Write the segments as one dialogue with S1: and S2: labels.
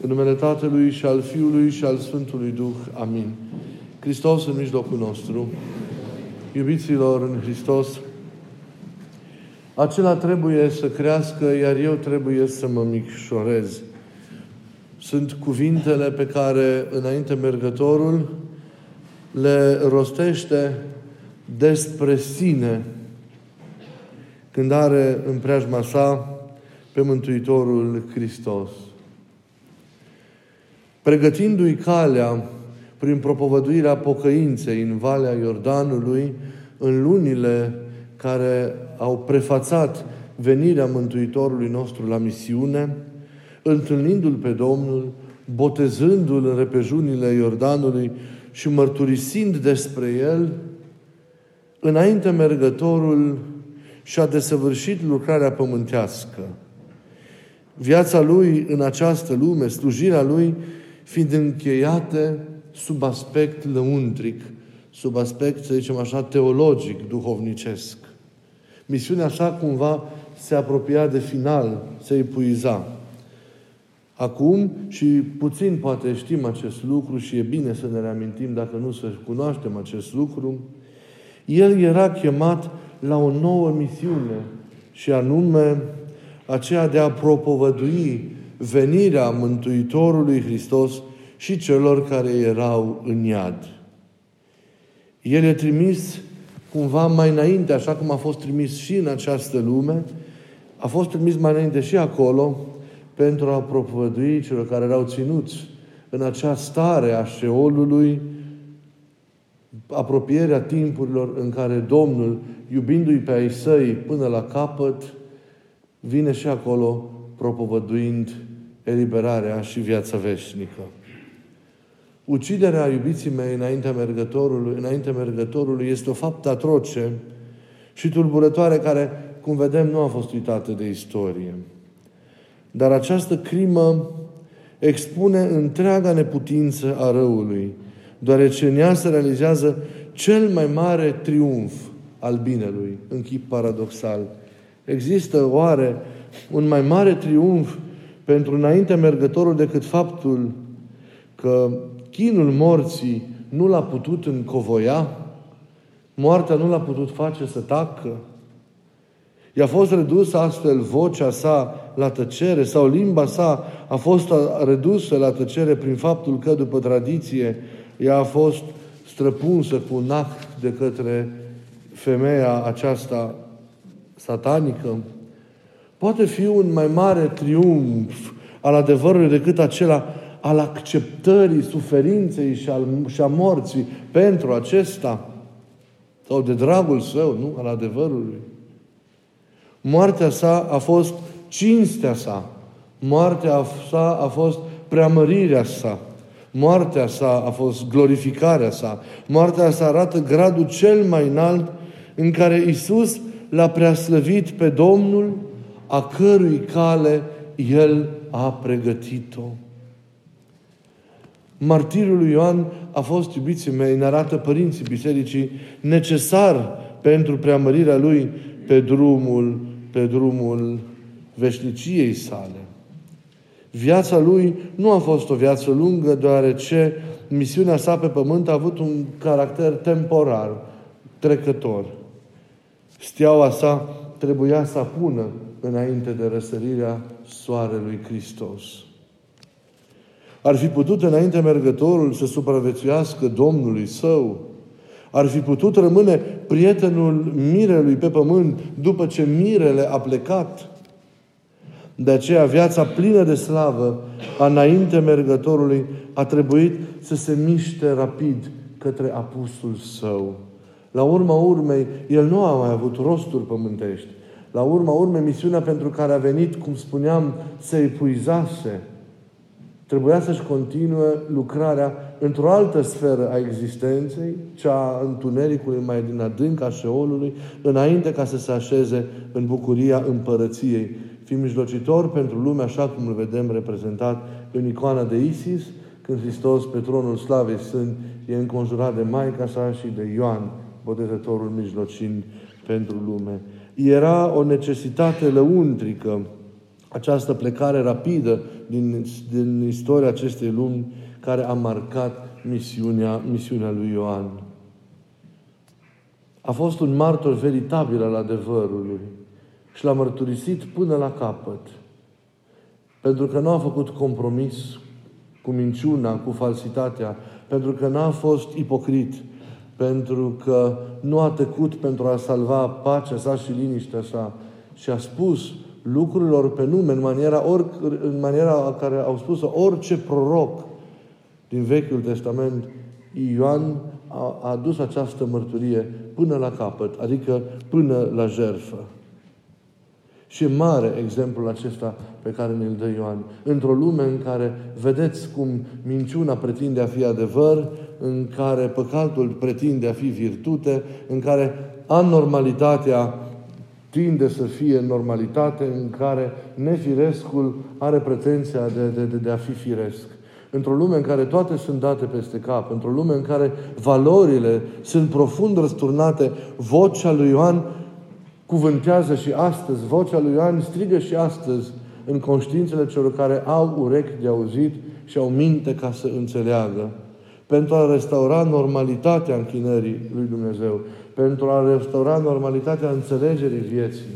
S1: În numele Tatălui și al Fiului și al Sfântului Duh. Amin. Hristos în mijlocul nostru. Iubiților în Hristos, acela trebuie să crească, iar eu trebuie să mă micșorez. Sunt cuvintele pe care înainte mergătorul le rostește despre sine când are în preajma sa pe Mântuitorul Hristos. Pregătindu-i calea prin propovăduirea pocăinței în Valea Iordanului, în lunile care au prefațat venirea Mântuitorului nostru la misiune, întâlnindu-L pe Domnul, botezându-L în repejunile Iordanului și mărturisind despre El, înainte mergătorul și-a desăvârșit lucrarea pământească. Viața lui în această lume, slujirea lui, fiind încheiate sub aspect lăuntric, sub aspect, să zicem așa, teologic, duhovnicesc. Misiunea sa cumva se apropia de final, se epuiza. Acum, și puțin poate știm acest lucru și e bine să ne reamintim dacă nu să cunoaștem acest lucru, el era chemat la o nouă misiune și anume aceea de a propovădui venirea Mântuitorului Hristos și celor care erau în iad. El e trimis cumva mai înainte, așa cum a fost trimis și în această lume, a fost trimis mai înainte și acolo pentru a propovădui celor care erau ținuți în acea stare a șeolului, apropierea timpurilor în care Domnul, iubindu-i pe ai săi până la capăt, vine și acolo propovăduind eliberarea și viața veșnică. Uciderea iubiții mei înaintea mergătorului, înaintea mergătorului este o faptă atroce și tulburătoare care, cum vedem, nu a fost uitată de istorie. Dar această crimă expune întreaga neputință a răului, deoarece în ea se realizează cel mai mare triumf al binelui, în chip paradoxal. Există oare un mai mare triumf pentru înainte mergătorul decât faptul că chinul morții nu l-a putut încovoia, moartea nu l-a putut face să tacă, I-a fost redusă astfel vocea sa la tăcere sau limba sa a fost redusă la tăcere prin faptul că, după tradiție, ea a fost străpunsă cu un act de către femeia aceasta satanică. Poate fi un mai mare triumf al adevărului decât acela al acceptării suferinței și, al, și a morții pentru acesta sau de dragul său, nu? Al adevărului. Moartea sa a fost cinstea sa. Moartea sa a fost preamărirea sa. Moartea sa a fost glorificarea sa. Moartea sa arată gradul cel mai înalt în care Isus l-a preaslăvit pe Domnul, a cărui cale El a pregătit-o. Martirul lui Ioan a fost, iubiții mei, ne arată părinții bisericii, necesar pentru preamărirea lui pe drumul, pe drumul veșniciei sale. Viața lui nu a fost o viață lungă, deoarece misiunea sa pe pământ a avut un caracter temporar, trecător. Steaua sa trebuia să apună înainte de răsărirea soarelui Hristos. Ar fi putut înainte mergătorul să supraviețuiască Domnului său, ar fi putut rămâne prietenul mirelui pe pământ după ce mirele a plecat. De aceea viața plină de slavă a înainte mergătorului a trebuit să se miște rapid către apusul său. La urma urmei, el nu a mai avut rosturi pământești. La urma urmei, misiunea pentru care a venit, cum spuneam, se epuizase. Trebuia să-și continue lucrarea într-o altă sferă a existenței, cea a întunericului mai din adânc a șeolului, înainte ca să se așeze în bucuria împărăției. Fi mijlocitor pentru lume, așa cum îl vedem reprezentat în icoana de Isis, când Hristos pe tronul slavei sunt, e înconjurat de Maica sa și de Ioan, botezătorul mijlocind pentru lume. Era o necesitate lăuntrică această plecare rapidă din, din istoria acestei lumi care a marcat misiunea, misiunea lui Ioan. A fost un martor veritabil al adevărului și l-a mărturisit până la capăt. Pentru că nu a făcut compromis cu minciuna, cu falsitatea, pentru că n-a fost ipocrit, pentru că nu a tăcut pentru a salva pacea sa și liniștea sa și a spus lucrurilor pe nume în maniera, or, în maniera care au spus orice proroc din Vechiul Testament, Ioan a, a adus această mărturie până la capăt, adică până la jertfă. Și e mare exemplul acesta pe care ne-l dă Ioan. Într-o lume în care vedeți cum minciuna pretinde a fi adevăr, în care păcatul pretinde a fi virtute, în care anormalitatea tinde să fie normalitate, în care nefirescul are pretenția de, de, de, de a fi firesc. Într-o lume în care toate sunt date peste cap, într-o lume în care valorile sunt profund răsturnate, vocea lui Ioan cuvântează și astăzi, vocea lui Ioan strigă și astăzi în conștiințele celor care au urechi de auzit și au minte ca să înțeleagă. Pentru a restaura normalitatea închinării lui Dumnezeu, pentru a restaura normalitatea înțelegerii vieții,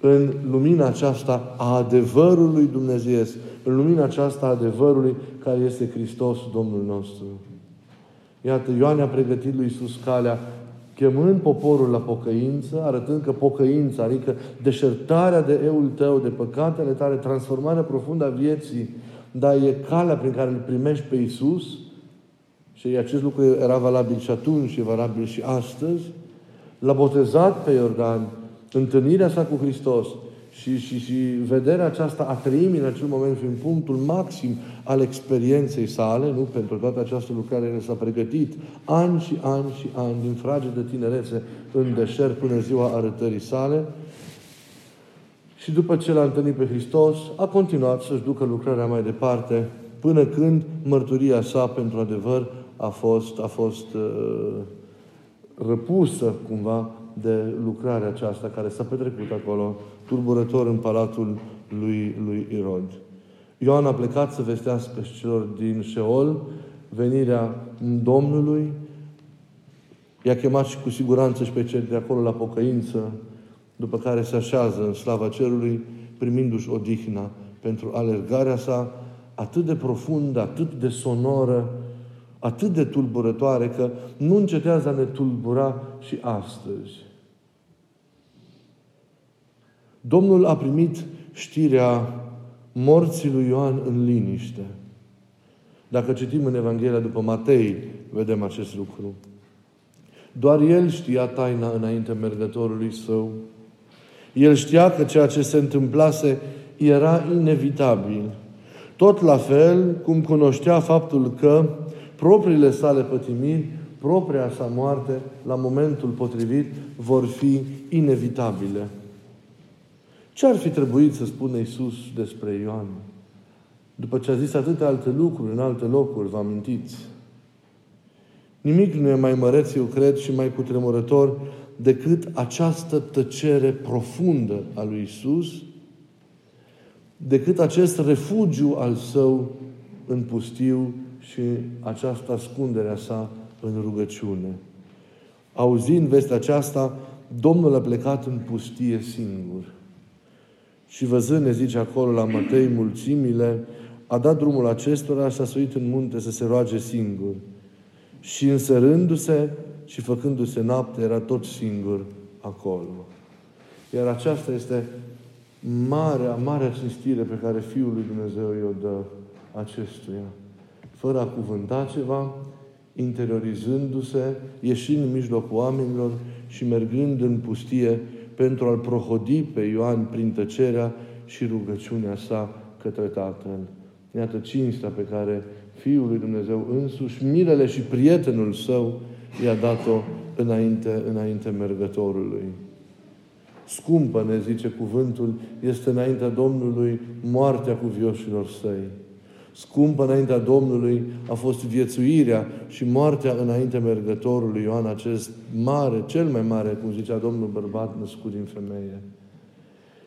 S1: în lumina aceasta a adevărului Dumnezeu, în lumina aceasta a adevărului care este Hristos Domnul nostru. Iată, Ioan a pregătit lui Iisus calea chemând poporul la pocăință, arătând că pocăința, adică deșertarea de eul tău, de păcatele tale, transformarea profundă a vieții, dar e calea prin care îl primești pe Iisus, și acest lucru era valabil și atunci și e valabil și astăzi, l-a botezat pe Iordan, întâlnirea sa cu Hristos, și, și, și vederea aceasta a trăimii în acel moment fiind punctul maxim al experienței sale, nu? Pentru toată această lucrare care s-a pregătit ani și ani și ani din frage de tinerețe în deșert până ziua arătării sale. Și după ce l-a întâlnit pe Hristos, a continuat să-și ducă lucrarea mai departe, până când mărturia sa pentru adevăr a fost, a fost uh, răpusă cumva de lucrarea aceasta care s-a petrecut acolo, turburător în palatul lui, lui Irod. Ioan a plecat să vestească celor din Sheol venirea Domnului, i-a chemat și cu siguranță și pe cei de acolo la pocăință, după care se așează în slava cerului, primindu-și odihna pentru alergarea sa atât de profundă, atât de sonoră, atât de tulburătoare, că nu încetează a ne tulbura și astăzi. Domnul a primit știrea morții lui Ioan în liniște. Dacă citim în Evanghelia după Matei, vedem acest lucru. Doar el știa taina înainte mergătorului său. El știa că ceea ce se întâmplase era inevitabil. Tot la fel cum cunoștea faptul că propriile sale pătimiri, propria sa moarte, la momentul potrivit, vor fi inevitabile. Ce ar fi trebuit să spună Isus despre Ioan? După ce a zis atâtea alte lucruri în alte locuri, vă amintiți? Nimic nu e mai măreț, eu cred, și mai cutremurător decât această tăcere profundă a lui Isus, decât acest refugiu al său în pustiu și această ascundere a sa în rugăciune. Auzind vestea aceasta, Domnul a plecat în pustie singur. Și văzând, ne zice acolo la Matei, mulțimile, a dat drumul acestora și a suit în munte să se roage singur. Și însărându-se și făcându-se noapte, era tot singur acolo. Iar aceasta este marea, marea cinstire pe care Fiul lui Dumnezeu i-o dă acestuia. Fără a cuvânta ceva, interiorizându-se, ieșind în mijlocul oamenilor și mergând în pustie pentru a-L prohodi pe Ioan prin tăcerea și rugăciunea sa către Tatăl. Iată cinstea pe care Fiul lui Dumnezeu însuși, mirele și prietenul său i-a dat-o înainte, înainte mergătorului. Scumpă, ne zice cuvântul, este înaintea Domnului moartea cuvioșilor săi. Scumpă înaintea Domnului a fost viețuirea și moartea înaintea mergătorului Ioan, acest mare, cel mai mare, cum zicea Domnul bărbat născut din femeie.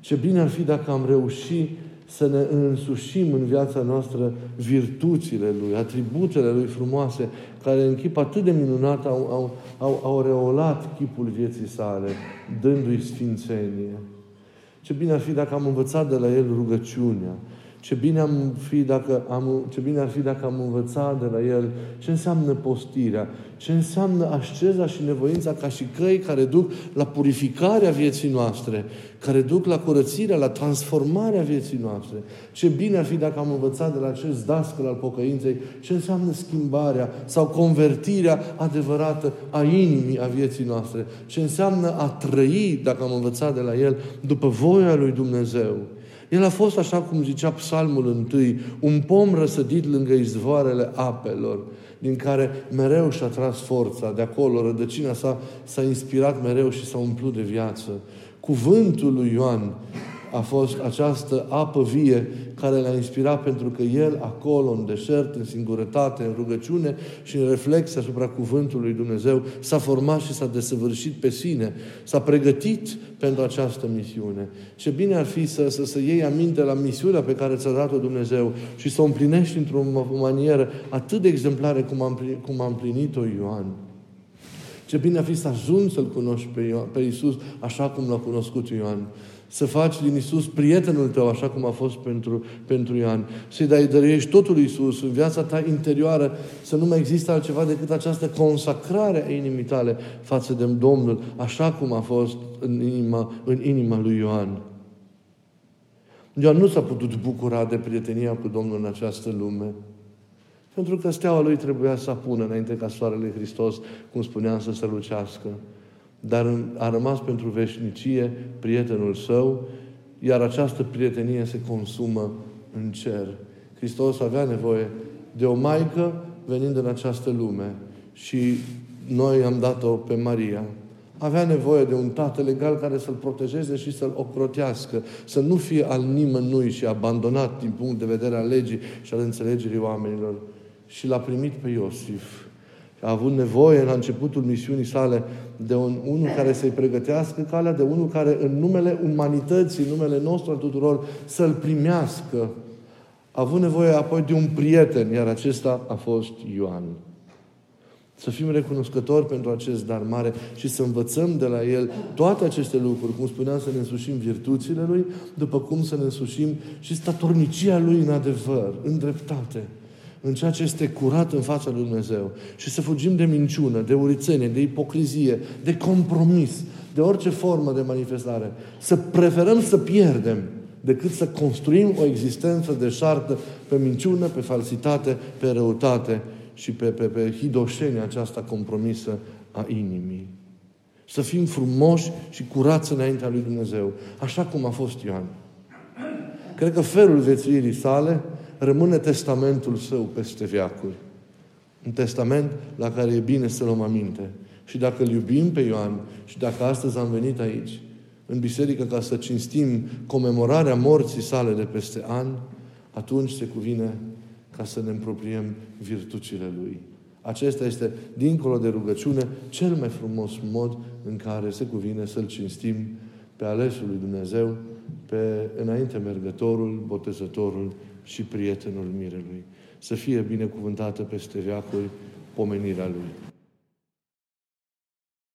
S1: Ce bine ar fi dacă am reușit să ne însușim în viața noastră virtuțile Lui, atributele Lui frumoase, care în chip atât de minunat au, au, au, au reolat chipul vieții sale, dându-i sfințenie. Ce bine ar fi dacă am învățat de la El rugăciunea, ce bine, am fi dacă am, ce bine ar fi dacă am învățat de la El ce înseamnă postirea, ce înseamnă asceza și nevoința ca și căi care duc la purificarea vieții noastre, care duc la curățirea, la transformarea vieții noastre. Ce bine ar fi dacă am învățat de la acest dascăl al pocăinței ce înseamnă schimbarea sau convertirea adevărată a inimii a vieții noastre. Ce înseamnă a trăi, dacă am învățat de la El, după voia lui Dumnezeu. El a fost, așa cum zicea psalmul întâi, un pom răsădit lângă izvoarele apelor, din care mereu și-a tras forța, de acolo rădăcina sa s-a inspirat mereu și s-a umplut de viață. Cuvântul lui Ioan a fost această apă vie care l-a inspirat pentru că el acolo, în deșert, în singurătate, în rugăciune și în reflex asupra cuvântului Dumnezeu, s-a format și s-a desăvârșit pe sine, s-a pregătit pentru această misiune. Ce bine ar fi să, să, să iei aminte la misiunea pe care ți-a dat-o Dumnezeu și să o împlinești într-o manieră atât de exemplară cum a, cum a împlinit-o Ioan. Ce bine ar fi să ajungi să-L cunoști pe, Ioan, pe Iisus așa cum l-a cunoscut Ioan să faci din Isus prietenul tău, așa cum a fost pentru, pentru Ioan. Să-i dai dăruiești totul Isus în viața ta interioară, să nu mai există altceva decât această consacrare a inimii tale față de Domnul, așa cum a fost în inima, în inima lui Ioan. Ioan nu s-a putut bucura de prietenia cu Domnul în această lume. Pentru că steaua lui trebuia să apună înainte ca soarele Hristos, cum spuneam, să se lucească dar a rămas pentru veșnicie prietenul său, iar această prietenie se consumă în cer. Hristos avea nevoie de o maică venind în această lume și noi am dat-o pe Maria. Avea nevoie de un tată legal care să-l protejeze și să-l ocrotească, să nu fie al nimănui și abandonat din punct de vedere al legii și al înțelegerii oamenilor. Și l-a primit pe Iosif a avut nevoie la începutul misiunii sale de un, unul care să-i pregătească calea, de unul care în numele umanității, în numele nostru al tuturor, să-l primească. A avut nevoie apoi de un prieten, iar acesta a fost Ioan. Să fim recunoscători pentru acest dar mare și să învățăm de la el toate aceste lucruri, cum spuneam, să ne însușim virtuțile lui, după cum să ne însușim și statornicia lui în adevăr, în dreptate în ceea ce este curat în fața lui Dumnezeu și să fugim de minciună, de urițenie, de ipocrizie, de compromis, de orice formă de manifestare. Să preferăm să pierdem decât să construim o existență de șartă pe minciună, pe falsitate, pe răutate și pe, pe, pe hidoșenia aceasta compromisă a inimii. Să fim frumoși și curați înaintea lui Dumnezeu, așa cum a fost Ioan. Cred că felul viețuirii sale rămâne testamentul său peste viacuri. Un testament la care e bine să luăm aminte. Și dacă îl iubim pe Ioan și dacă astăzi am venit aici, în biserică, ca să cinstim comemorarea morții sale de peste ani, atunci se cuvine ca să ne împropriem virtuțile Lui. Acesta este, dincolo de rugăciune, cel mai frumos mod în care se cuvine să-L cinstim pe alesul lui Dumnezeu, pe înainte mergătorul, botezătorul și prietenul mirelui. Să fie binecuvântată peste veacuri pomenirea Lui.